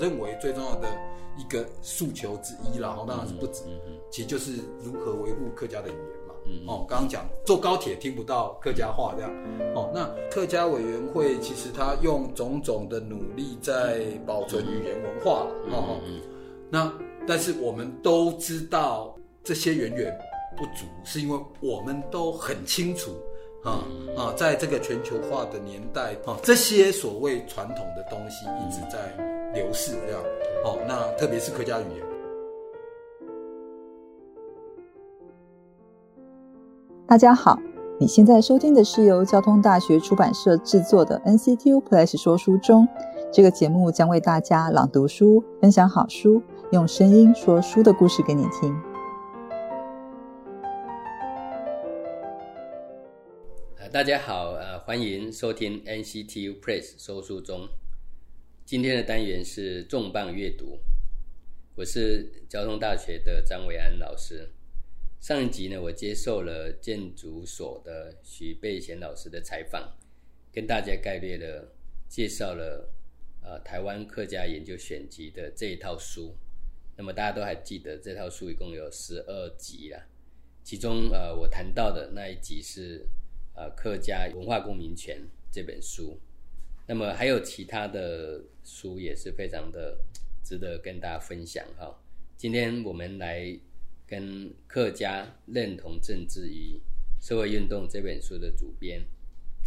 认为最重要的一个诉求之一啦，哦，当然是不止，其实就是如何维护客家的语言嘛。哦，刚刚讲坐高铁听不到客家话这样，哦，那客家委员会其实他用种种的努力在保存语言文化了，哦，那但是我们都知道这些远远不足，是因为我们都很清楚。啊啊，在这个全球化的年代，啊，这些所谓传统的东西一直在流逝，这样，哦，那特别是客家语言。大家好，你现在收听的是由交通大学出版社制作的 NCTU Plus 说书中，这个节目将为大家朗读书，分享好书，用声音说书的故事给你听。大家好，呃，欢迎收听 NCTU Press 收书中。今天的单元是重磅阅读，我是交通大学的张维安老师。上一集呢，我接受了建筑所的许贝贤老师的采访，跟大家概略的介绍了呃台湾客家研究选集的这一套书。那么大家都还记得这套书一共有十二集啦，其中呃我谈到的那一集是。呃，客家文化公民权这本书，那么还有其他的书也是非常的值得跟大家分享哈。今天我们来跟客家认同政治与社会运动这本书的主编，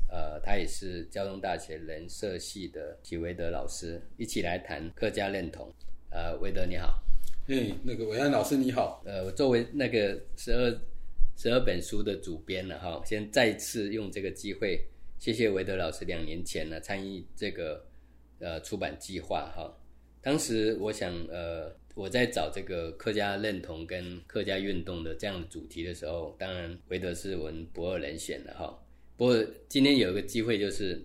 呃，他也是交通大学人社系的许维德老师，一起来谈客家认同。呃，维德你好，哎，那个伟安老师你好，呃，我作为那个十二。十二本书的主编了哈，先再次用这个机会，谢谢韦德老师两年前呢参与这个呃出版计划哈。当时我想呃我在找这个客家认同跟客家运动的这样的主题的时候，当然韦德是我们不二人选的哈。不过今天有一个机会，就是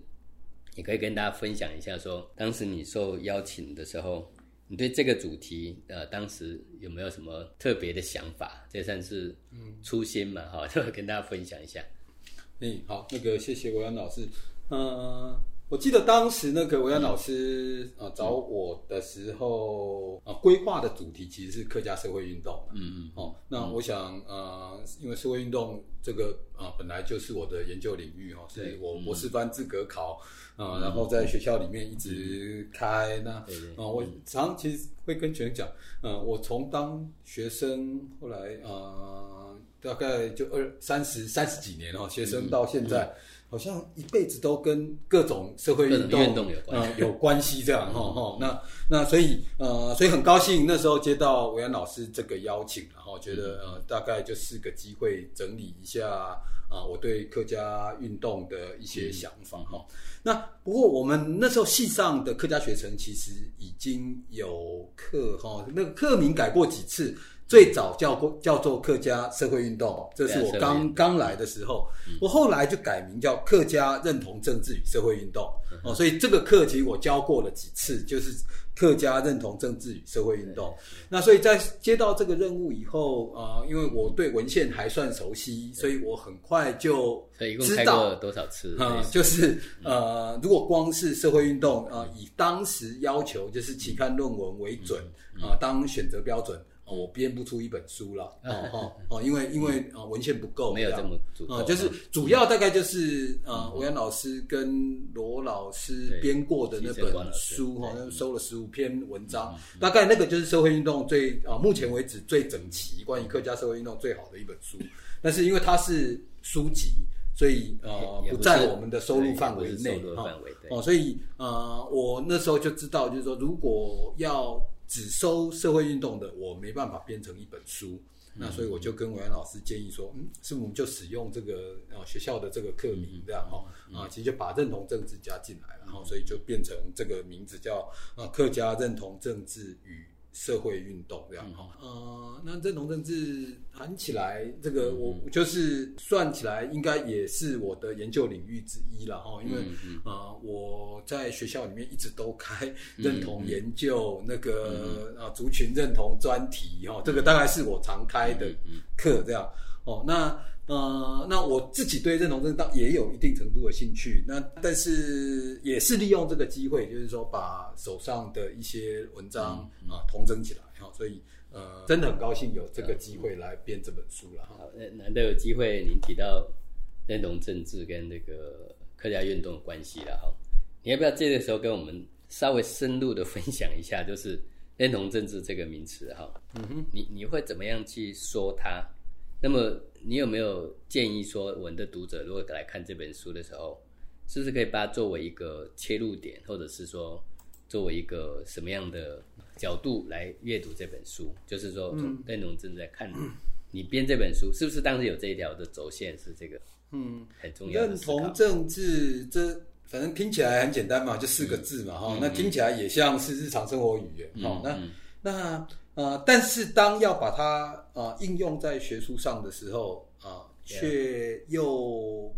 你可以跟大家分享一下，说当时你受邀请的时候。你对这个主题，呃，当时有没有什么特别的想法？这算是初心嘛，哈，就跟大家分享一下。嗯，好，那个谢谢维安老师。嗯，我记得当时那个维安老师啊找我的时候啊，规划的主题其实是客家社会运动。嗯嗯。哦，那我想呃，因为社会运动这个啊本来就是我的研究领域哦，所以我博士班资格考。啊，然后在学校里面一直开那啊，我常其实会跟学生讲，嗯，我从当学生后来啊，大概就二三十三十几年哦，学生到现在，好像一辈子都跟各种社会运动嗯有关系这样哈哈。那那所以呃，所以很高兴那时候接到维安老师这个邀请，然后觉得呃，大概就是个机会整理一下。啊，我对客家运动的一些想法哈。那不过我们那时候系上的客家学程其实已经有课哈，那个课名改过几次，最早叫过叫做客家社会运动，这是我刚刚来的时候。我后来就改名叫客家认同政治与社会运动。哦，所以这个课其实我教过了几次，就是。客家认同政治与社会运动，那所以在接到这个任务以后啊，因为我对文献还算熟悉，所以我很快就知道多少次啊，就是呃，如果光是社会运动啊，以当时要求就是期刊论文为准啊，当选择标准。我编不出一本书了，哦哦哦，因为因为啊文献不够，没有这么足啊，就是主要大概就是呃，维安老师跟罗老师编过的那本书哈，收了十五篇文章，大概那个就是社会运动最啊目前为止最整齐关于客家社会运动最好的一本书，但是因为它是书籍，所以呃不在我们的收入范围内哈，哦，所以呃我那时候就知道，就是说如果要。只收社会运动的，我没办法编成一本书，那所以我就跟韦安老师建议说，嗯，是不是我们就使用这个呃学校的这个课名这样哈，啊，其实就把认同政治加进来，然后所以就变成这个名字叫啊客家认同政治与。社会运动这样哈，呃，那认同政治谈起来，这个我就是算起来，应该也是我的研究领域之一了哈。因为呃，我在学校里面一直都开认同研究，那个啊族群认同专题哈，这个大概是我常开的课这样。哦，那呃，那我自己对认同政治当也有一定程度的兴趣，那但是也是利用这个机会，就是说把手上的一些文章啊统整起来，哈，所以呃，真的很高兴有这个机会来编这本书了。哈。好，难得有机会您提到认同政治跟那个客家运动的关系了哈，你要不要这个时候跟我们稍微深入的分享一下，就是认同政治这个名词哈？嗯哼，你你会怎么样去说它？那么你有没有建议说，我们的读者如果来看这本书的时候，是不是可以把它作为一个切入点，或者是说作为一个什么样的角度来阅读这本书？就是说，认同正在看你编这本书，是不是当时有这一条的轴线是这个？嗯，很重要。认同政治，这反正听起来很简单嘛，就四个字嘛，哈，那听起来也像是日常生活语言，哈，那那。呃，但是当要把它呃应用在学术上的时候啊，却又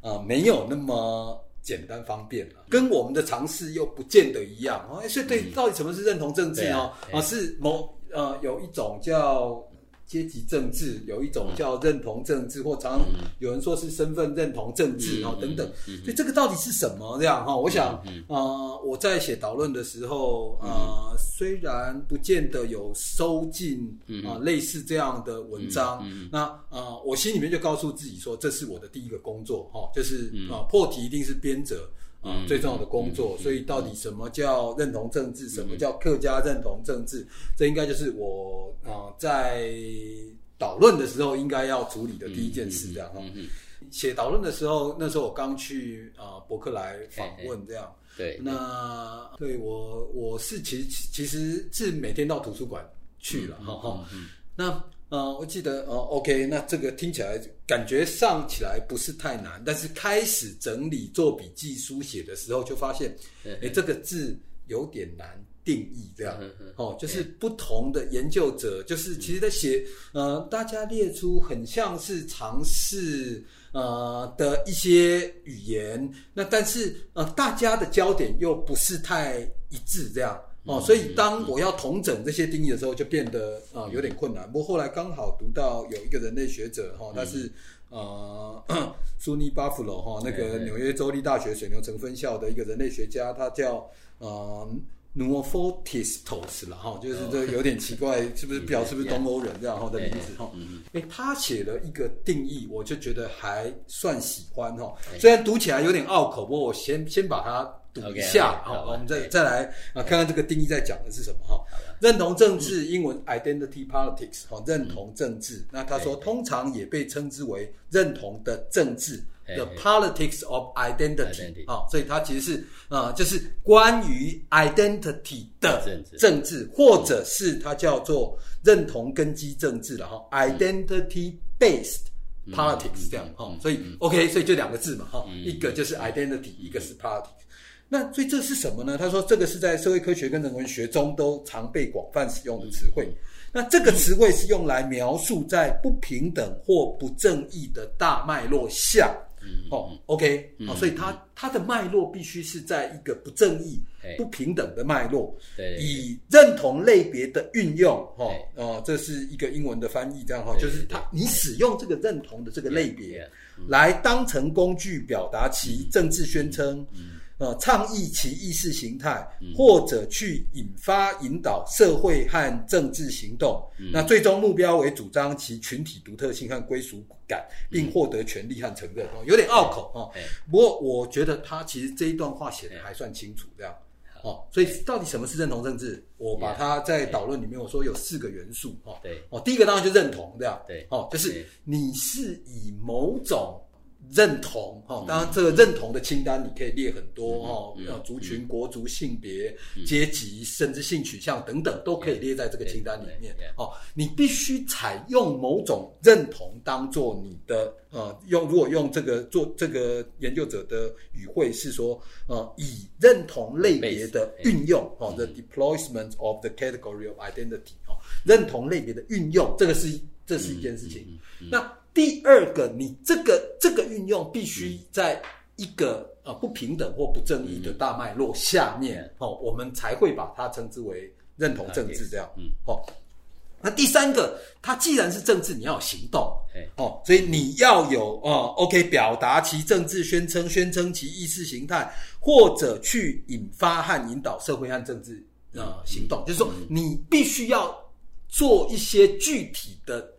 啊没有那么简单方便了，跟我们的尝试又不见得一样啊。所以对，到底什么是认同政治呢？啊，是某呃有一种叫。阶级政治有一种叫认同政治，或常有人说是身份认同政治啊等等，所以这个到底是什么？这样哈？我想啊，我在写导论的时候啊，虽然不见得有收进啊类似这样的文章，那啊，我心里面就告诉自己说，这是我的第一个工作哈，就是啊破题一定是编者。啊，最重要的工作，所以到底什么叫认同政治？什么叫客家认同政治？这应该就是我啊在导论的时候应该要处理的第一件事，这样哈。写导论的时候，那时候我刚去啊伯克莱访问，这样。对。那对我我是其实其实是每天到图书馆去了，哈哈。那。呃，我记得哦，OK，那这个听起来感觉上起来不是太难，但是开始整理做笔记书写的时候，就发现，哎，这个字有点难定义，这样哦，就是不同的研究者，就是其实在写，呃，大家列出很像是尝试呃的一些语言，那但是呃，大家的焦点又不是太一致，这样。哦，所以当我要统整这些定义的时候，就变得啊有点困难。不过后来刚好读到有一个人类学者哈，他是呃 苏尼巴夫罗哈，那个纽约州立大学水牛城分校的一个人类学家，他叫呃 n u o f o t i s t o s 了哈，就是这有点奇怪，是不是表是不是东欧人这样哈的名字哈？哎，他写了一个定义，我就觉得还算喜欢哈，虽然读起来有点拗口，不过我先先把它。读一下，好，我们再再来啊，看看这个定义在讲的是什么哈。认同政治，英文 identity politics，哈，认同政治。那他说，通常也被称之为认同的政治，the politics of identity，啊，所以它其实是啊，就是关于 identity 的政治，或者是它叫做认同根基政治了哈，identity based politics 这样哈。所以 OK，所以就两个字嘛哈，一个就是 identity，一个是 politics。那所以这是什么呢？他说这个是在社会科学跟人文学中都常被广泛使用的词汇。那这个词汇是用来描述在不平等或不正义的大脉络下，哦，OK，好，所以它它的脉络必须是在一个不正义、不平等的脉络，以认同类别的运用，哈，哦，这是一个英文的翻译，这样哈，就是它你使用这个认同的这个类别来当成工具表达其政治宣称。呃，倡议其意识形态，或者去引发、引导社会和政治行动，那最终目标为主张其群体独特性和归属感，并获得权利和承认。哦，有点拗口哦。不过我觉得他其实这一段话写的还算清楚，这样。哦，所以到底什么是认同政治？我把它在导论里面我说有四个元素。哦，对。哦，第一个当然就认同，这样。对。哦，就是你是以某种。认同哈，当然这个认同的清单你可以列很多哈，呃，族群、国族、性别、阶级，甚至性取向等等，都可以列在这个清单里面。哦，你必须采用某种认同当做你的呃，用如果用这个做这个研究者的语汇是说，呃，以认同类别的运用哦，the deployment of the category of identity 哦，认同类别的运用，这个是这是一件事情。那第二个，你这个这个运用必须在一个呃不平等或不正义的大脉络下面哦，我们才会把它称之为认同政治这样。嗯，好。那第三个，它既然是政治，你要有行动。对，哦，所以你要有哦，OK，表达其政治宣称，宣称其意识形态，或者去引发和引导社会和政治呃行动，就是说你必须要做一些具体的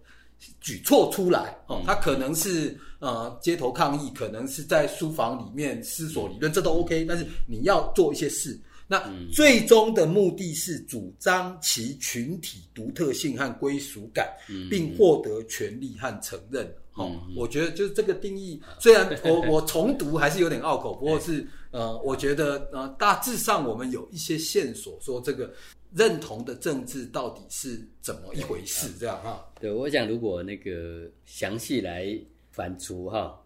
举措出来哦，他可能是呃街头抗议，可能是在书房里面思索理论，这都 OK，但是你要做一些事。那最终的目的是主张其群体独特性和归属感，并获得权利和承认。哦，我觉得就是这个定义，虽然 我我重读还是有点拗口，不过是呃，我觉得呃，大致上我们有一些线索，说这个认同的政治到底是怎么一回事，这样哈。对，我想如果那个详细来反刍哈，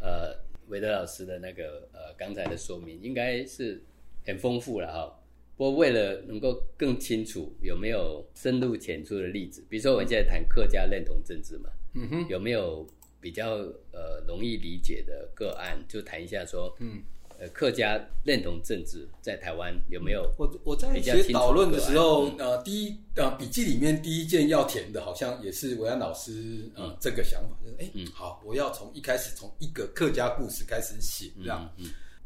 呃，韦德老师的那个呃刚才的说明，应该是。很丰富了哈，不过为了能够更清楚，有没有深入浅出的例子？比如说我们现在谈客家认同政治嘛，嗯哼，有没有比较呃容易理解的个案？就谈一下说，嗯，呃，客家认同政治在台湾有没有？我我在写导论的时候，呃，第一呃笔记里面第一件要填的，好像也是维安老师呃这个想法，就是哎，好，我要从一开始从一个客家故事开始写，这样。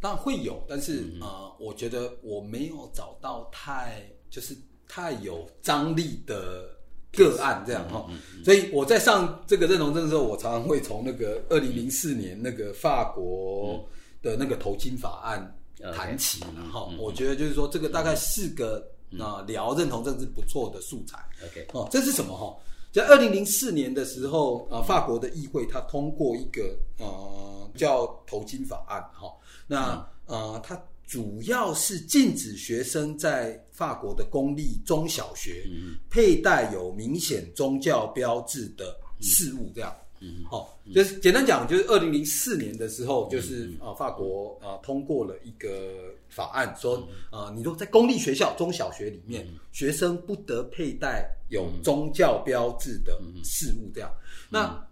当然会有，但是呃，我觉得我没有找到太就是太有张力的个案这样哈，所以我在上这个认同证的时候，我常常会从那个二零零四年那个法国的那个投金法案谈起，然后我觉得就是说这个大概是个啊聊认同政治不错的素材。OK，哦，这是什么哈？在二零零四年的时候啊，法国的议会它通过一个呃叫投金法案哈。那呃，它主要是禁止学生在法国的公立中小学佩戴有明显宗教标志的事物，这样。嗯，好，就是简单讲，就是二零零四年的时候，就是啊，法国啊通过了一个法案，说啊，你说在公立学校中小学里面，学生不得佩戴有宗教标志的事物，这样。那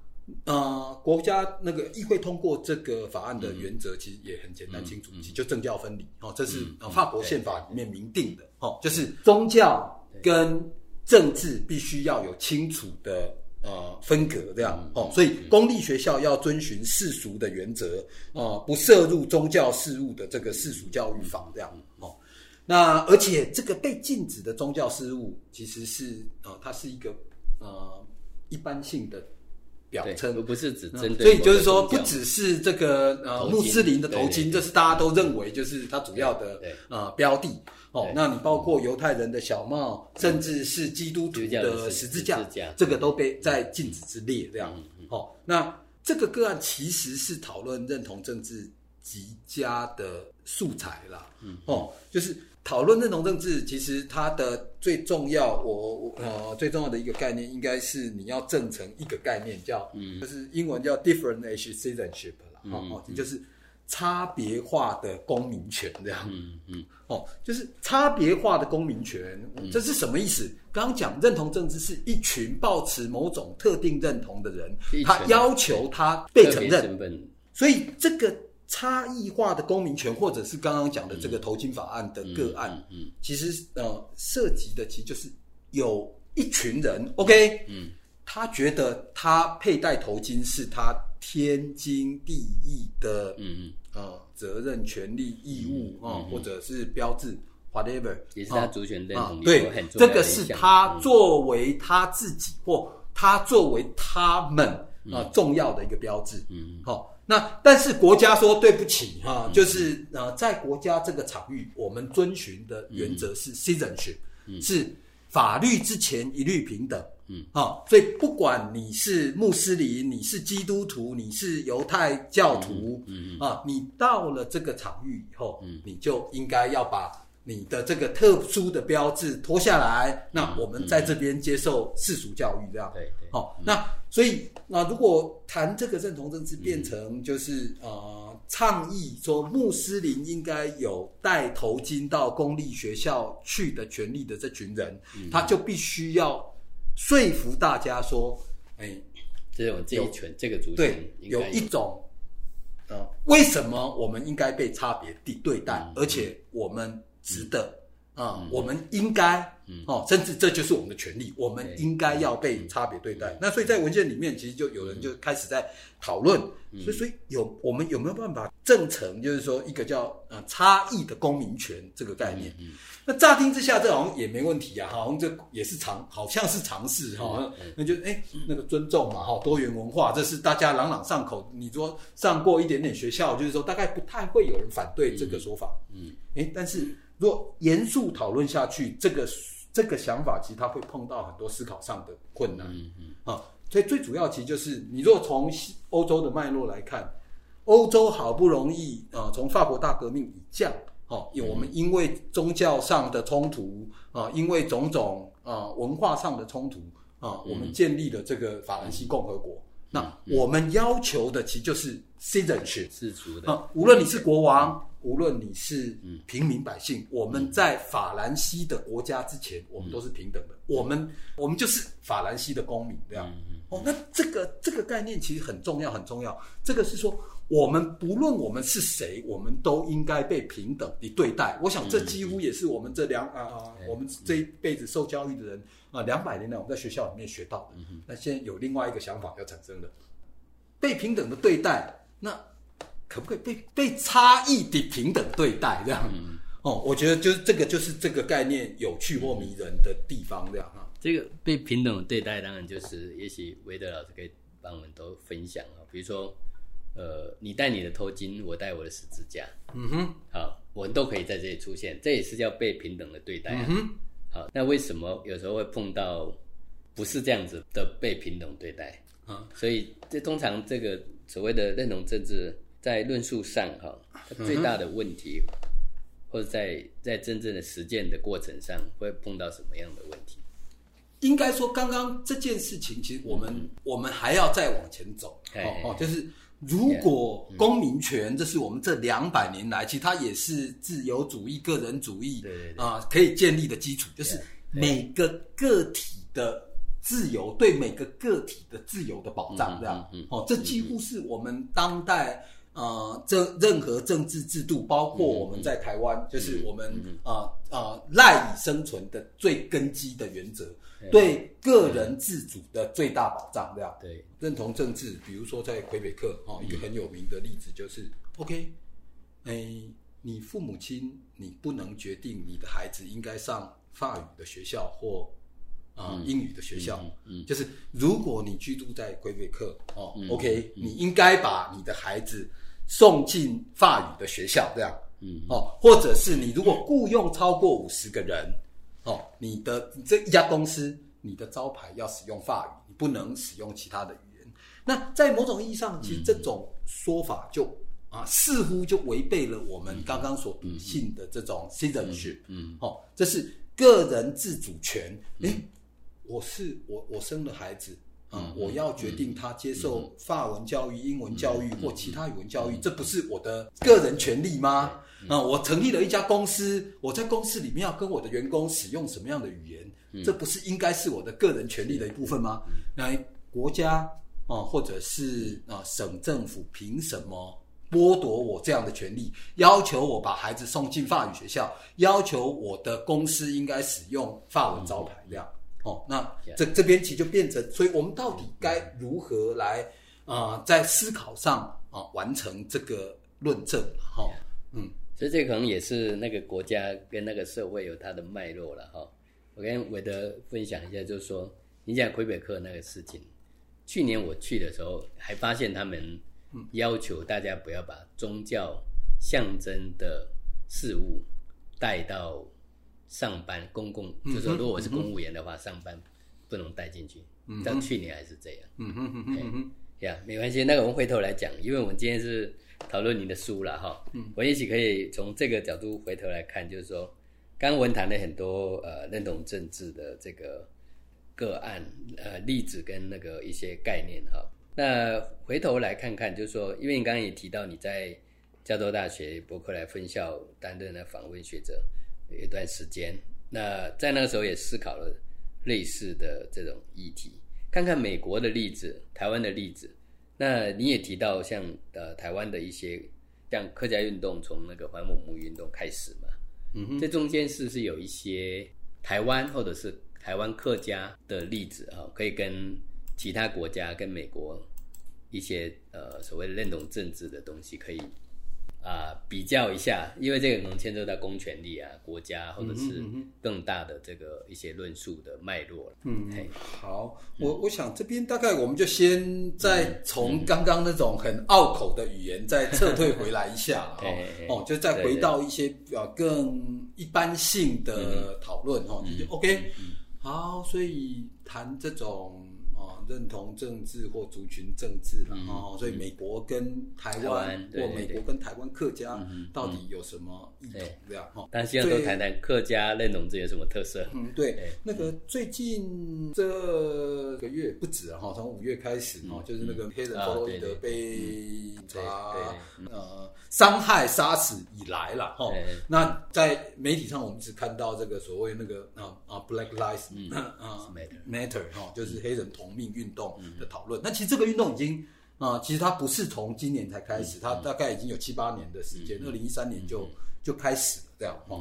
呃，国家那个议会通过这个法案的原则其实也很简单清楚，其实就政教分离。哦，这是法国宪法里面明定的。哦，就是宗教跟政治必须要有清楚的呃分隔这样哦，所以公立学校要遵循世俗的原则哦，不涉入宗教事务的这个世俗教育法这样哦，那而且这个被禁止的宗教事务其实是呃，它是一个呃一般性的。表称不是指针对，所以就是说，不只是这个呃穆斯林的头巾，这是大家都认为就是它主要的呃标的哦。那你包括犹太人的小帽，甚至是基督徒的十字架，这个都被在禁止之列这样。哦，那这个个案其实是讨论认同政治极佳的素材啦。哦，就是。讨论认同政治，其实它的最重要，我呃最重要的一个概念，应该是你要证成一个概念，叫就是英文叫 differentiation citizenship 啦，哦，就是差别化的公民权这样，嗯嗯，哦，就是差别化的公民权，这是什么意思？刚刚讲认同政治是一群抱持某种特定认同的人，他要求他被承认，所以这个。差异化的公民权，或者是刚刚讲的这个投金法案的个案，嗯，其实呃涉及的其实就是有一群人，OK，嗯，他觉得他佩戴头巾是他天经地义的，嗯嗯，呃，责任、权利、义务啊，或者是标志，whatever，也是他主权认同对，这个是他作为他自己或他作为他们啊重要的一个标志，嗯，好。那但是国家说对不起哈，就是呃，在国家这个场域，我们遵循的原则是 citizenship，是法律之前一律平等，嗯，啊，所以不管你是穆斯林，你是基督徒，你是犹太教徒，嗯。啊，你到了这个场域以后，嗯，你就应该要把。你的这个特殊的标志脱下来，那我们在这边接受世俗教育，这样对对。好，那所以那如果谈这个认同政治，变成就是呃倡议说穆斯林应该有戴头巾到公立学校去的权利的这群人，他就必须要说服大家说，哎，这种这一群这个族群对有一种呃，为什么我们应该被差别地对待，而且我们。值得。啊，我们应该嗯，哦，甚至这就是我们的权利，我们应该要被差别对待。那所以在文件里面，其实就有人就开始在讨论，所以所以有我们有没有办法正成，就是说一个叫呃差异的公民权这个概念？那乍听之下，这好像也没问题啊，好像这也是常，好像是尝试哈。那就哎，那个尊重嘛，哈，多元文化，这是大家朗朗上口。你说上过一点点学校，就是说大概不太会有人反对这个说法。嗯，哎，但是如果严肃讨论下去，这个这个想法其实它会碰到很多思考上的困难。嗯嗯，啊，所以最主要其实就是你如果从欧洲的脉络来看，欧洲好不容易啊，从法国大革命以降。哦，因我们因为宗教上的冲突啊，因为种种啊文化上的冲突啊，我们建立了这个法兰西共和国。那我们要求的其实就是 citizenship，自主的啊，无论你是国王，无论你是平民百姓，我们在法兰西的国家之前，我们都是平等的。我们我们就是法兰西的公民，这样。哦，那这个这个概念其实很重要，很重要。这个是说。我们不论我们是谁，我们都应该被平等的对待。我想这几乎也是我们这两啊，我们这一辈子受教育的人啊，两百年来我们在学校里面学到的。那现在有另外一个想法要产生了，被平等的对待，那可不可以被被差异的平等对待？这样哦，我觉得就是这个就是这个概念有趣或迷人的地方，这样哈。这个被平等的对待，当然就是也许韦德老师可以帮我们都分享啊，比如说。呃，你戴你的头巾，我戴我的十字架。嗯哼，好，我们都可以在这里出现，这也是叫被平等的对待啊。好，那为什么有时候会碰到不是这样子的被平等对待？啊，所以这通常这个所谓的认同政治，在论述上哈，最大的问题，或者在在真正的实践的过程上，会碰到什么样的问题？应该说，刚刚这件事情，其实我们我们还要再往前走。哦哦，就是。如果公民权，这是我们这两百年来，其实它也是自由主义、个人主义啊可以建立的基础，就是每个个体的自由，对每个个体的自由的保障，这样。哦，这几乎是我们当代呃这任何政治制度，包括我们在台湾，就是我们啊啊赖以生存的最根基的原则。对个人自主的最大保障，这样对。认同政治，比如说在魁北克哦，一个很有名的例子就是，OK，哎，你父母亲你不能决定你的孩子应该上法语的学校或啊英语的学校，嗯，就是如果你居住在魁北克哦，OK，你应该把你的孩子送进法语的学校，这样，嗯，哦，或者是你如果雇佣超过五十个人。哦，你的这一家公司，你的招牌要使用法语，你不能使用其他的语言。那在某种意义上，其实这种说法就啊，似乎就违背了我们刚刚所笃信的这种 citizenship。嗯，哦，这是个人自主权。诶，我是我，我生了孩子。啊！我要决定他接受法文教育、英文教育或其他语文教育，这不是我的个人权利吗？啊！我成立了一家公司，我在公司里面要跟我的员工使用什么样的语言，这不是应该是我的个人权利的一部分吗？那国家啊，或者是啊省政府凭什么剥夺我这样的权利？要求我把孩子送进法语学校，要求我的公司应该使用法文招牌这样。哦，那这这边其实就变成，所以我们到底该如何来啊，在思考上啊完成这个论证？哈，嗯，所以这可能也是那个国家跟那个社会有它的脉络了哈。我跟韦德分享一下，就是说，你讲魁北克那个事情，去年我去的时候，还发现他们要求大家不要把宗教象征的事物带到。上班公共就是说，如果我是公务员的话，上班不能带进去。到去年还是这样。嗯哼哼哼哼，呀，没关系。那个我们回头来讲，因为我们今天是讨论你的书了哈。嗯，我也许可以从这个角度回头来看，就是说，刚文谈了很多呃认同政治的这个个案呃例子跟那个一些概念哈。那回头来看看，就是说，因为你刚刚也提到你在加州大学伯克莱分校担任了访问学者。一段时间，那在那个时候也思考了类似的这种议题，看看美国的例子、台湾的例子。那你也提到像呃台湾的一些像客家运动，从那个环保牧运动开始嘛，嗯哼，这中间是不是有一些台湾或者是台湾客家的例子啊，可以跟其他国家、跟美国一些呃所谓的认同政治的东西可以啊、比较一下，因为这个可能牵涉到公权力啊、国家或者是更大的这个一些论述的脉络了。嗯，好，我我想这边大概我们就先再从刚刚那种很拗口的语言再撤退回来一下了 嘿嘿哦，哦，就再回到一些呃更一般性的讨论哦，就是 OK，好，所以谈这种。哦，认同政治或族群政治了哦，所以美国跟台台湾或美国跟台湾客家到底有什么异同对。这样哈？但现在都谈谈客家认同这有什么特色。嗯，对对，那个最近这个月不止啊哈，从五月开始哈，就是那个黑人啊弗洛伊德被查对呃伤害杀死以来了哈，那在媒体上我们只看到这个所谓那个啊啊 Black Lives Matter 哈，就是黑人同命运动的讨论。那其实这个运动已经啊，其实它不是从今年才开始，它大概已经有七八年的时间，二零一三年就就开始了这样哈。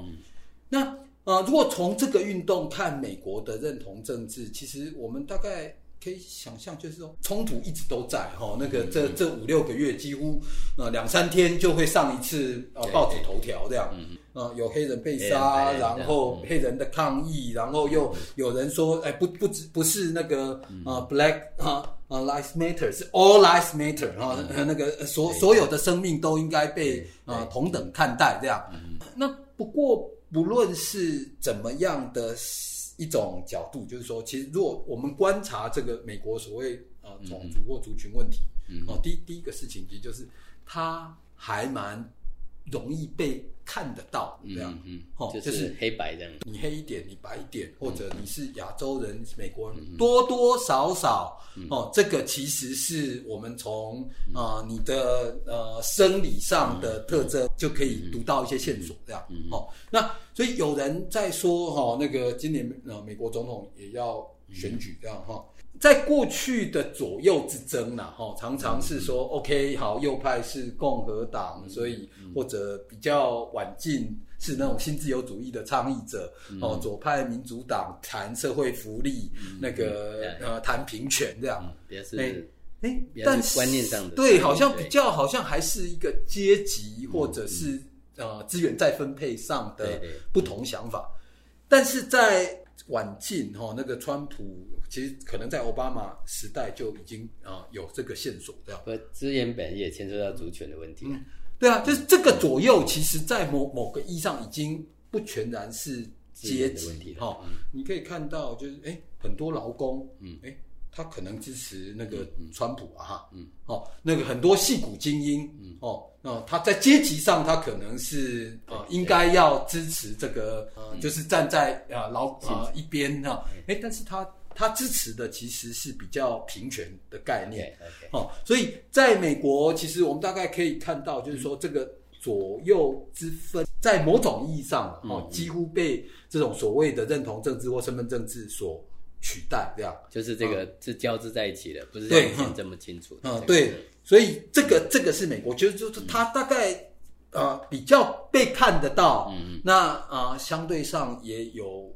那呃，如果从这个运动看美国的认同政治，其实我们大概可以想象，就是说冲突一直都在哈。那个这这五六个月，几乎呃两三天就会上一次呃报纸头条这样。呃，有黑人被杀，然后黑人的抗议，然后又有人说，哎，不不只不是那个呃 Black 啊啊 Lives Matter，是 All Lives Matter 啊，那个呃所所有的生命都应该被呃同等看待这样。那不过不论是怎么样的一种角度，就是说，其实如果我们观察这个美国所谓呃种族或族群问题，哦，第第一个事情其实就是它还蛮容易被看得到这样，嗯哦，就就是是黑白这样。你黑一点，你白一点，或者你是亚洲人、美国多多少少哦，这个其实是我们从嗯。啊你的呃生理上的特征就可以读到一些线索，这样。嗯哦。那所以有人在说哈，那个今年呃美国总统也要选举这样哈。在过去的左右之争呐，哈，常常是说，OK，好，右派是共和党，所以或者比较晚进是那种新自由主义的倡议者，哦，左派民主党谈社会福利，那个呃谈平权这样，也哎是哎但是观念上的对，好像比较好像还是一个阶级或者是呃资源再分配上的不同想法，但是在晚近哈，那个川普其实可能在奥巴马时代就已经啊、有这个线索这样。和资源本也牵涉到主权的问题。对啊，就是这个左右，其实在某某个意义上已经不全然是阶级哈、你可以看到，就是哎，很多劳工，嗯，哎，他可能支持那个川普啊，哈，嗯，哦，那个很多戏骨精英，嗯，哦，那他在阶级上，他可能是呃应该要支持这个，呃，就是站在啊老啊一边哈，哎，但是他他支持的其实是比较平权的概念。哦，所以在美国，其实我们大概可以看到，就是说这个左右之分，在某种意义上，哦，几乎被这种所谓的认同政治或身份政治所取代，这样。就是这个是交织在一起的，不是对像以前这么清楚的。嗯，这个对，所以这个这个是美国，就是就是它大概呃比较被看得到，嗯那啊、呃相对上也有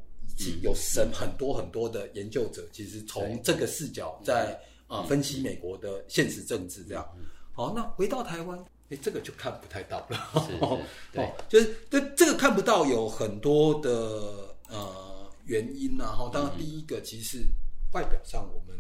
有神很多很多的研究者，其实从这个视角在分析美国的现实政治这样。好，那回到台湾，哎，这个就看不太到了。是是 对哦，就是这这个看不到有很多的呃原因然后当然第一个其实是外表上我们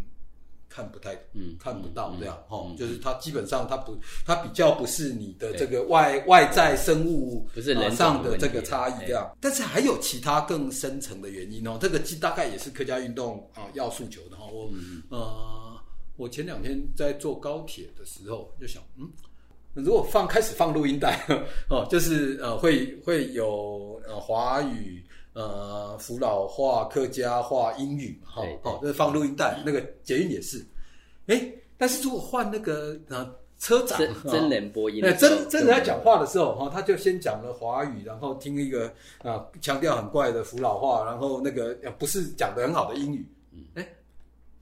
看不太嗯看不到这样嗯哦，就是它基本上它不它比较不是你的这个外外在生物不是人上的这个差异这样，但是还有其他更深层的原因哦，这个其大概也是客家运动啊要诉求的哈。我嗯呃，我前两天在坐高铁的时候就想，嗯。如果放开始放录音带 哦，就是呃会会有呃华语、呃福佬话、客家话、英语嘛，哈对对。哦，就是放录音带，那个捷运也是，哎，但是如果换那个呃车长真人播音。对，的时候，真真人在讲话的时候，哈，他就先讲了华语，然后听一个啊腔调很怪的福佬话，然后那个呃不是讲的很好的英语，嗯。哎，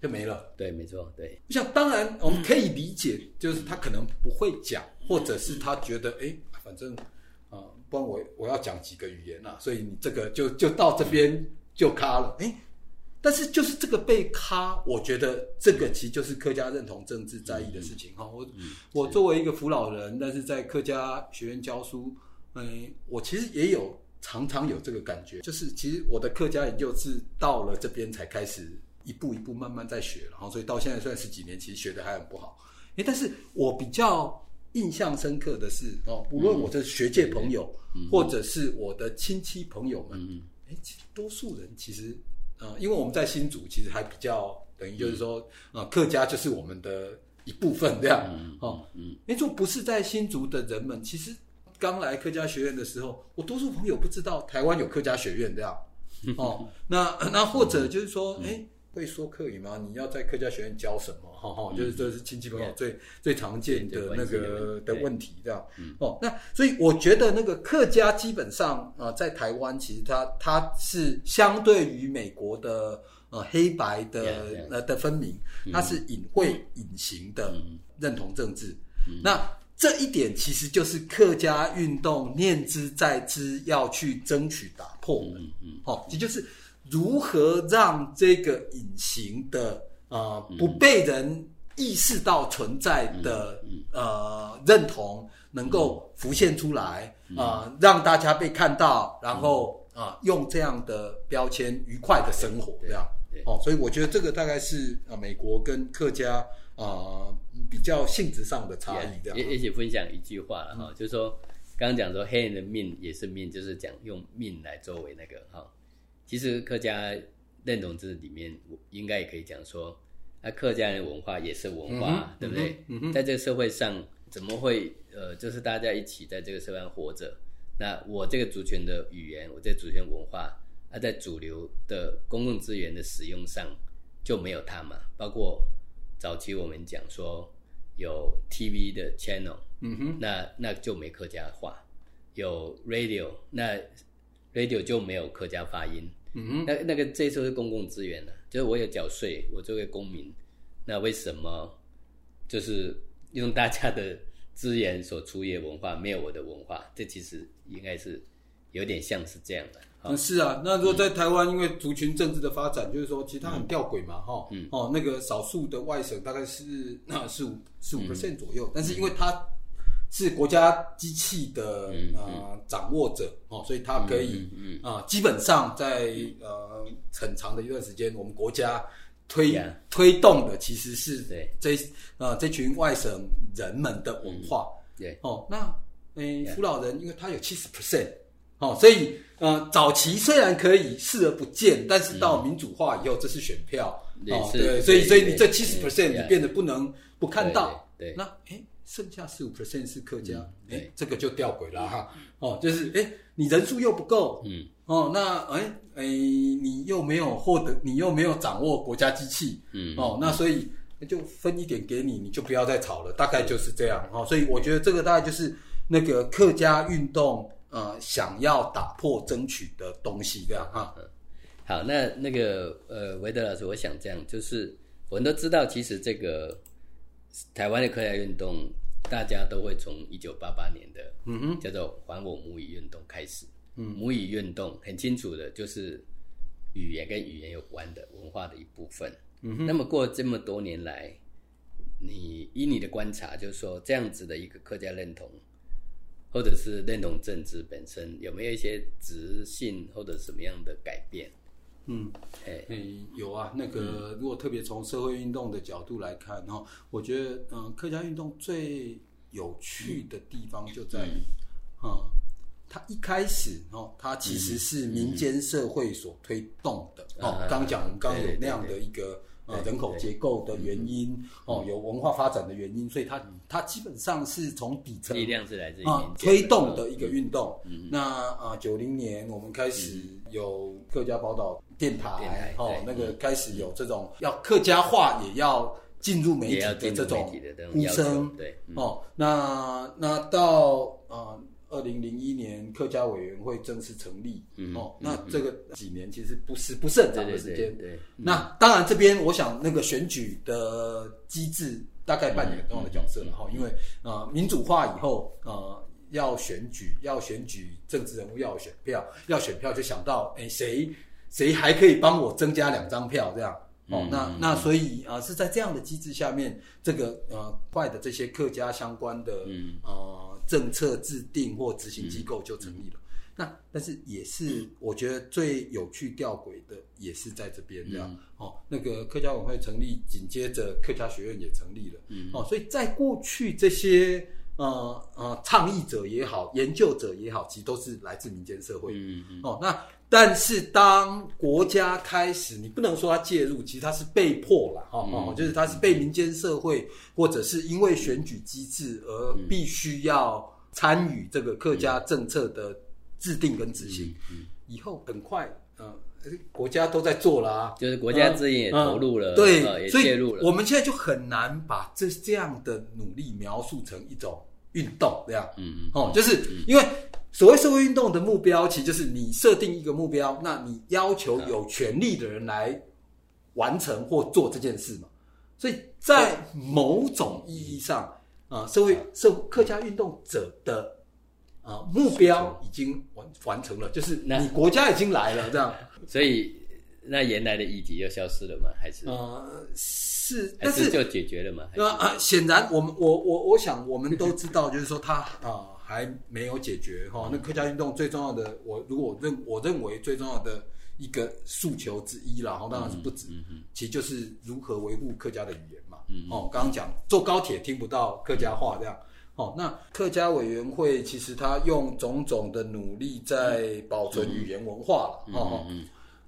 就没了。对，没错，对，我想，当然我们可以理解，就是他可能不会讲，或者是他觉得，哎，反正啊、不然我我要讲几个语言啊，所以你这个就就到这边就卡了，哎。但是就是这个被卡，我觉得这个其实就是客家认同政治在意的事情哈。我我作为一个扶老人，但是在客家学院教书，嗯，我其实也有常常有这个感觉，就是其实我的客家研究是到了这边才开始一步一步慢慢在学，然后所以到现在算十几年，其实学的还很不好。哎，但是我比较印象深刻的是哦，无论我的学界朋友，或者是我的亲戚朋友们，哎，多数人其实。啊，因为我们在新竹其实还比较等于就是说，啊，客家就是我们的一部分这样，哦，嗯，那种不是在新竹的人们，其实刚来客家学院的时候，我多数朋友不知道台湾有客家学院这样，哦，那那或者就是说，哎。会说客语吗？你要在客家学院教什么？哈哈，就是这是亲戚朋友最最常见的那个的问题，这样。哦，那所以我觉得那个客家基本上啊，在台湾其实它它是相对于美国的呃黑白的呃的分明，它是隐晦隐形的认同政治。那这一点其实就是客家运动念之在之要去争取打破的。嗯嗯，好，也就是。如何让这个隐形的啊不被人意识到存在的呃认同能够浮现出来啊，让大家被看到，然后啊用这样的标签愉快的生活这样。哦，所以我觉得这个大概是啊美国跟客家啊比较性质上的差异这样。也也许分享一句话了哈，就是说刚刚讲说黑人的命也是命，就是讲用命来作为那个哈。其实客家认同这里面，我应该也可以讲说，那客家人文化也是文化，对不对？在这个社会上，怎么会呃，就是大家一起在这个社会上活着？那我这个族群的语言，我这族群文化，啊，在主流的公共资源的使用上就没有它嘛？包括早期我们讲说有 TV 的 channel，嗯哼，那那就没客家话；有 radio，那 radio 就没有客家发音。嗯，那那个这时候是公共资源了，就是我有缴税，我作为公民，那为什么就是用大家的资源所出业文化，没有我的文化？这其实应该是有点像是这样的。嗯，是啊，那如果在台湾，因为族群政治的发展，就是说其实它很吊诡嘛，哈，哦，那个少数的外省大概是那四五四五 percent 左右，但是因为它。是国家机器的呃掌握者哦，所以他可以啊，基本上在呃很长的一段时间，我们国家推推动的其实是这呃这群外省人们的文化。对。哦，那诶，扶老人因为他有七十 percent 哦，所以呃早期虽然可以视而不见，但是到民主化以后，这是选票。哦，对，所以所以你这七十 percent 你变得不能不看到。对，那诶。剩下四五 percent 是客家，哎，这个就吊诡了哈。哦，就是哎，你人数又不够，嗯，哦，那哎哎，你又没有获得，你又没有掌握国家机器，嗯，哦，那所以就分一点给你，你就不要再吵了，大概就是这样哦。所以我觉得这个大概就是那个客家运动呃想要打破争取的东西这样哈。好，那那个呃维德老师，我想这样，就是我们都知道，其实这个台湾的客家运动。大家都会从一九八八年的嗯哼叫做“还我母语”运动开始，嗯，母语运动很清楚的就是语言跟语言有关的文化的一部分，嗯哼。那么过这么多年来，你以你的观察，就是说这样子的一个客家认同，或者是认同政治本身，有没有一些直性或者什么样的改变？嗯，哎，有啊。那个，如果特别从社会运动的角度来看，哈，我觉得，嗯，客家运动最有趣的地方就在于，啊，它一开始，哦，它其实是民间社会所推动的，哦，刚讲，我们刚有那样的一个。呃，人口结构的原因哦，有文化发展的原因，所以它它基本上是从底层力量是来自啊推动的一个运动。那啊，九零年我们开始有客家宝岛电台，哦，那个开始有这种要客家话也要进入媒体的这种呼声，对哦，那那到啊。二零零一年客家委员会正式成立，嗯哦，那这个几年其实不是不是很长的时间。对，那当然这边我想那个选举的机制大概扮演很重要的角色了哈，因为啊民主化以后啊要选举要选举政治人物要选票要选票就想到哎谁谁还可以帮我增加两张票这样。哦，那那所以啊，是在这样的机制下面，这个呃，坏的这些客家相关的嗯。呃政策制定或执行机构就成立了。那但是也是我觉得最有趣吊诡的，也是在这边这样。哦，那个客家委会成立，紧接着客家学院也成立了。哦，所以在过去这些呃呃倡议者也好，研究者也好，其实都是来自民间社会。嗯嗯。哦，那。但是当国家开始，你不能说他介入，其实他是被迫了，哈，哦，就是他是被民间社会或者是因为选举机制而必须要参与这个客家政策的制定跟执行。以后很快，嗯，国家都在做了啊，就是国家资源也投入了，对，也介入了。我们现在就很难把这这样的努力描述成一种运动这样，嗯嗯，哦，就是因为。所谓社会运动的目标，其实就是你设定一个目标，那你要求有权利的人来完成或做这件事嘛。所以在某种意义上，啊，社会社客家运动者的啊目标已经完完成了，就是你国家已经来了这样。所以那原来的议题又消失了吗？还是呃是，但是就解决了吗？那啊，显然我们我我我想我们都知道，就是说他啊。还没有解决哈，那客家运动最重要的，我如果我认我认为最重要的一个诉求之一啦，哈，当然是不止，其实就是如何维护客家的语言嘛。嗯哦，刚刚讲坐高铁听不到客家话这样，哦，那客家委员会其实他用种种的努力在保存语言文化了，哦，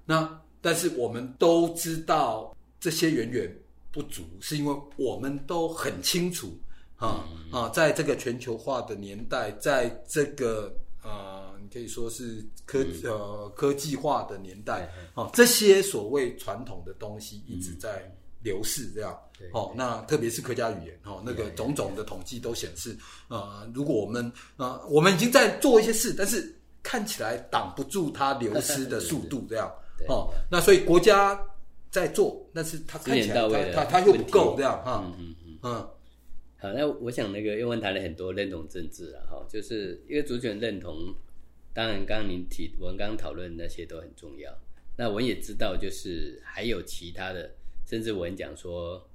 那但是我们都知道这些远远不足，是因为我们都很清楚。啊啊，在这个全球化的年代，在这个呃，你可以说是科呃科技化的年代，哦，这些所谓传统的东西一直在流逝，这样，哦，那特别是客家语言，哦，那个种种的统计都显示，呃，如果我们呃，我们已经在做一些事，但是看起来挡不住它流失的 速度，这样，哦，那所以国家在做，但是它看起来它它又不够，这样，哈，嗯嗯。嗯。好，那我想那个英文谈了很多认同政治啊，哈，就是因为主权认同。当然，刚刚您提，我们刚刚讨论那些都很重要。那我也知道，就是还有其他的，甚至我们讲说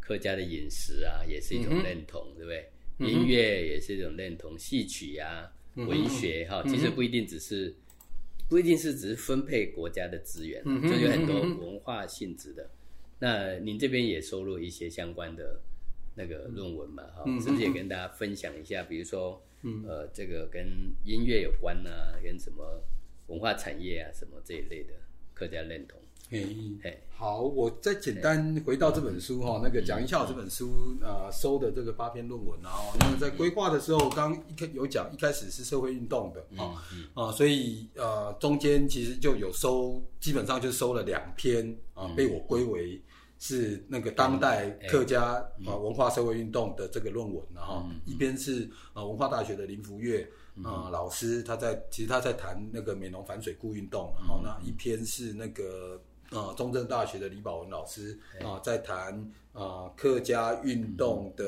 客家的饮食啊，也是一种认同，对不对？音乐也是一种认同，戏曲啊，文学哈，其实不一定只是，不一定是只是分配国家的资源，就有很多文化性质的。那您这边也收录一些相关的。那个论文嘛，哈，是不是也跟大家分享一下？比如说，呃，这个跟音乐有关呐，跟什么文化产业啊，什么这一类的客家认同。嘿，好，我再简单回到这本书哈，那个讲一下我这本书啊收的这个八篇论文啊，那么在规划的时候，刚一开有讲，一开始是社会运动的啊啊，所以呃中间其实就有收，基本上就收了两篇啊，被我归为。是那个当代客家啊文化社会运动的这个论文，然后一边是啊文化大学的林福月啊老师，他在其实他在谈那个美浓反水库运动，然后那一篇是那个呃中正大学的李宝文老师啊在谈啊客家运动的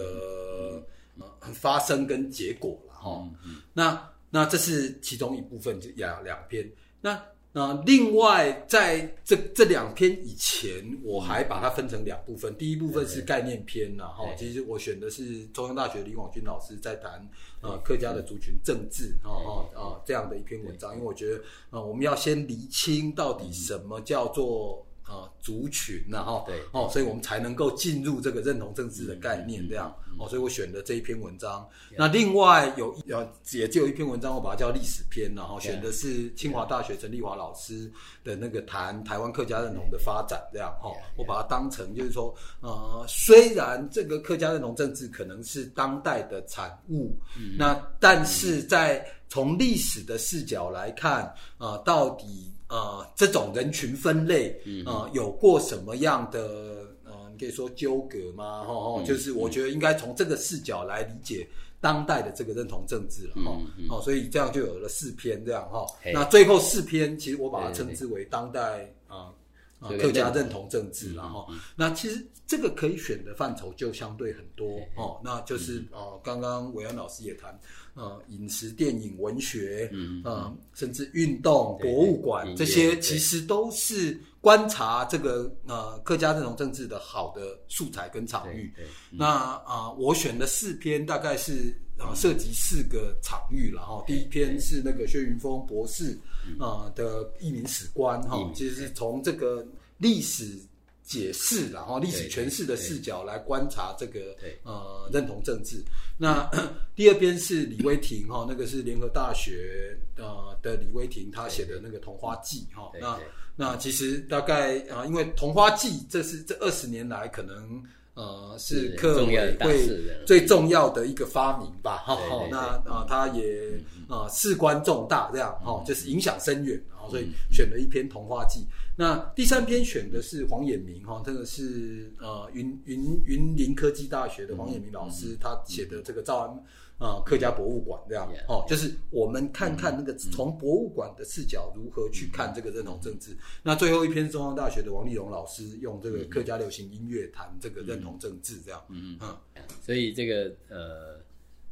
呃发生跟结果了哈，那那这是其中一部分，就两两篇。那。那另外，在这这两篇以前，我还把它分成两部分。第一部分是概念篇，然后其实我选的是中央大学李广军老师在谈呃客家的族群政治，哦哦啊这样的一篇文章。因为我觉得呃我们要先厘清到底什么叫做。啊，族群呐，哈，对，哦，所以我们才能够进入这个认同政治的概念，这样，哦，所以我选的这一篇文章。那另外有呃，也就有一篇文章，我把它叫历史篇，然后选的是清华大学陈立华老师的那个谈台湾客家认同的发展，这样，哈，我把它当成就是说，呃，虽然这个客家认同政治可能是当代的产物，那但是在从历史的视角来看，啊，到底。呃，这种人群分类，呃，有过什么样的呃，你可以说纠葛吗？哈，就是我觉得应该从这个视角来理解当代的这个认同政治了，哈，哦，所以这样就有了四篇这样哈。那最后四篇，其实我把它称之为当代啊客家认同政治，然后那其实这个可以选的范畴就相对很多哦，那就是呃刚刚韦安老师也谈呃饮食、电影、文学，嗯呃甚至运动、博物馆这些，其实都是观察这个呃客家认同政治的好的素材跟场域。那啊、呃我选的四篇大概是啊、呃涉及四个场域了哈。第一篇是那个薛云峰博士啊、呃的译名史观哈其实是从这个历史解释然后历史诠释的视角来观察这个对呃认同政治。那 第二边是李威霆哈，那个是联合大学呃的李威霆他写的那个《童话记》哈。那那其实大概啊、因为《童话记》这是这二十年来可能呃是是客委会最重要的一个发明吧，哈、对对对。哦那啊、他也啊、事关重大，这样哈、哦，就是影响深远，然后所以选了一篇《童话记》。那第三篇选的是黄衍明哈，这个是呃云云云林科技大学的黄衍明老师，他写的这个赵安啊、客家博物馆这样。哦，就是我们看看那个从博物馆的视角如何去看这个认同政治。那最后一篇是中央大学的王立荣老师用这个客家流行音乐谈这个认同政治这样，嗯嗯所以这个呃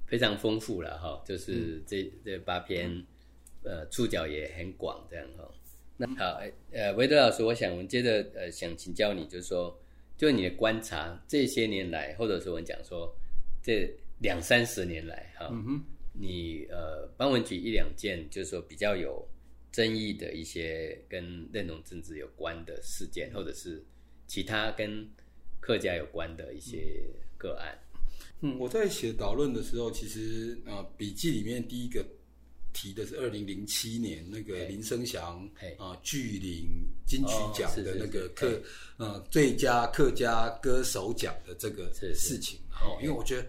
非常丰富了哈，就是这这八篇呃触角也很广这样哈。那好，呃，维德老师，我想我们接着呃想请教你，就是说，就你的观察，这些年来，或者是我们讲说这两三十年来哈，嗯哼。你呃帮我们举一两件，就是说比较有争议的一些跟认同政治有关的事件，或者是其他跟客家有关的一些个案。嗯，我在写导论的时候，其实呃笔记里面第一个提的是二零零七年那个林生祥啊巨领金曲奖的那个客呃最佳客家歌手奖的这个事情，哦，因为我觉得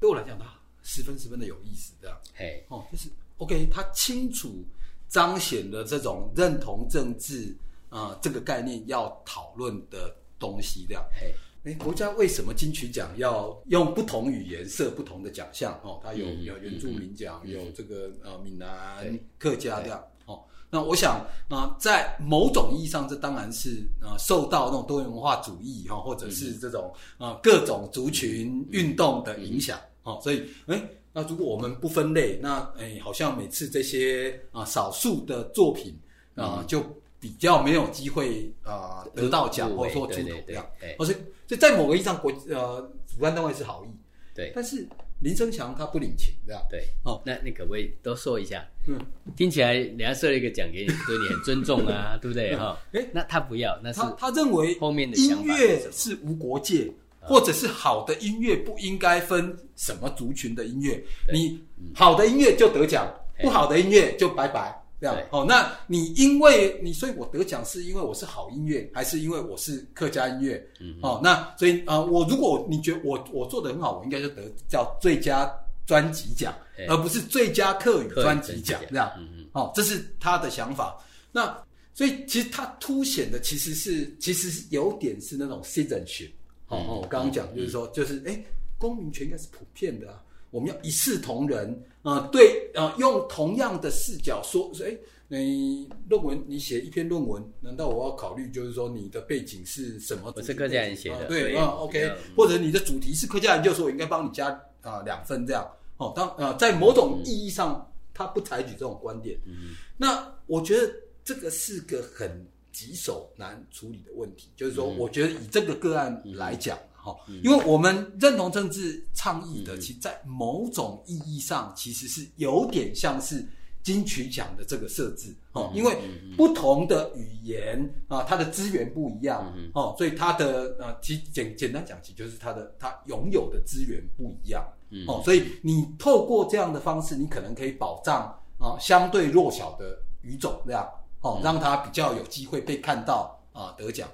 对我来讲它十分十分的有意思，这样嘿，哦，就是 OK，他清楚彰显了这种认同政治啊、呃这个概念要讨论的东西，这样。嘿，哎，国家为什么金曲奖要用不同语言设不同的奖项？哦，它有嗯有原住民奖，嗯有这个呃闽南客家这样。哦，那我想啊、在某种意义上，这当然是啊、受到那种多元文化主义哈、或者是这种啊、各种族群运动的影响。哦，所以哎。那如果我们不分类，那哎，好像每次这些啊、少数的作品啊、就比较没有机会啊、得到奖或者说出对对对头这样。哎哦，所以在某个意义上，国呃主办单位是好意，对但是林生强他不领情，这样。对，哦，那你可不可以多说一下？嗯，听起来人家设了一个奖给你，对你很尊重啊，对不对哈？诶那他不要，那是他他认为后面的想音乐是无国界，或者是好的音乐不应该分什么族群的音乐，你好的音乐就得奖，不好的音乐就拜拜。这样哦，那你因为你，所以我得奖是因为我是好音乐，还是因为我是客家音乐？嗯哦，那所以啊、呃我如果你觉得我我做的很好，我应该就得叫最佳专辑奖，而不是最佳客语专辑奖奖这样。嗯嗯哦，这是他的想法。那所以其实他凸显的其实是其实是有点是那种 citizenship。哦嗯哦，我刚刚讲就是说，就是哎，公民权应该是普遍的啊，我们要一视同仁啊、呃对啊、呃用同样的视角说说，哎，你论文你写一篇论文，难道我要考虑就是说你的背景是什么？我是客家人写的啊对啊，OK，或者你的主题是客家人，就说，我应该帮你加啊、两份这样。哦，当呃在某种意义上，他不采取这种观点。嗯那我觉得这个是个很棘手难处理的问题，就是说，我觉得以这个个案来讲，哈、因为我们认同政治倡议的，其实在某种意义上，其实是有点像是金曲奖的这个设置哦，因为不同的语言啊，它的资源不一样哦，所以它的呃，其简简单讲，其实就是它的它拥有的资源不一样哦，所以你透过这样的方式，你可能可以保障啊相对弱小的语种这样哦，让他比较有机会被看到啊得奖。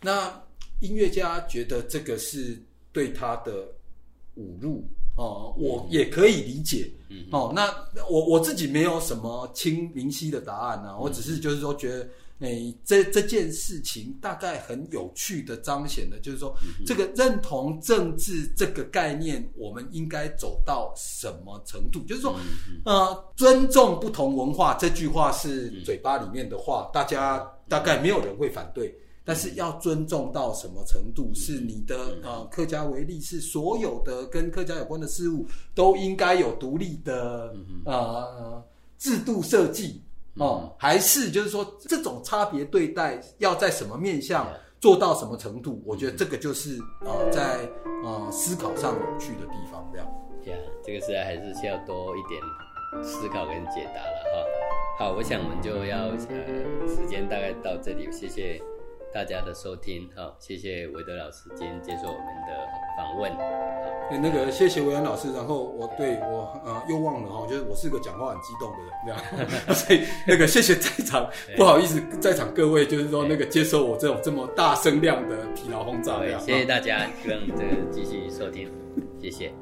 那音乐家觉得这个是对他的侮辱哦，我也可以理解。哦，那我我自己没有什么清明晰的答案呢、我只是就是说觉得，诶、这这件事情大概很有趣的彰显了，就是说、这个认同政治这个概念，我们应该走到什么程度？就是说，呃，尊重不同文化这句话是嘴巴里面的话，大家大概没有人会反对。但是要尊重到什么程度？是你的呃客家为例，是所有的跟客家有关的事物都应该有独立的呃制度设计哦，还是就是说这种差别对待要在什么面向做到什么程度？我觉得这个就是呃在呃思考上有趣的地方，这样。呀，这个是还是需要多一点思考跟解答了哈。好，我想我们就要呃时间大概到这里，谢谢。大家的收听，好，谢谢韦德老师今天接受我们的访问。好，那个谢谢韦恩老师，然后我对我呃又忘了哈，就是我是个讲话很激动的人，这样，所以那个谢谢在场，不好意思在场各位，就是说那个接受我这种这么大声量的疲劳轰炸，谢谢大家，希望这个继续收听，谢谢。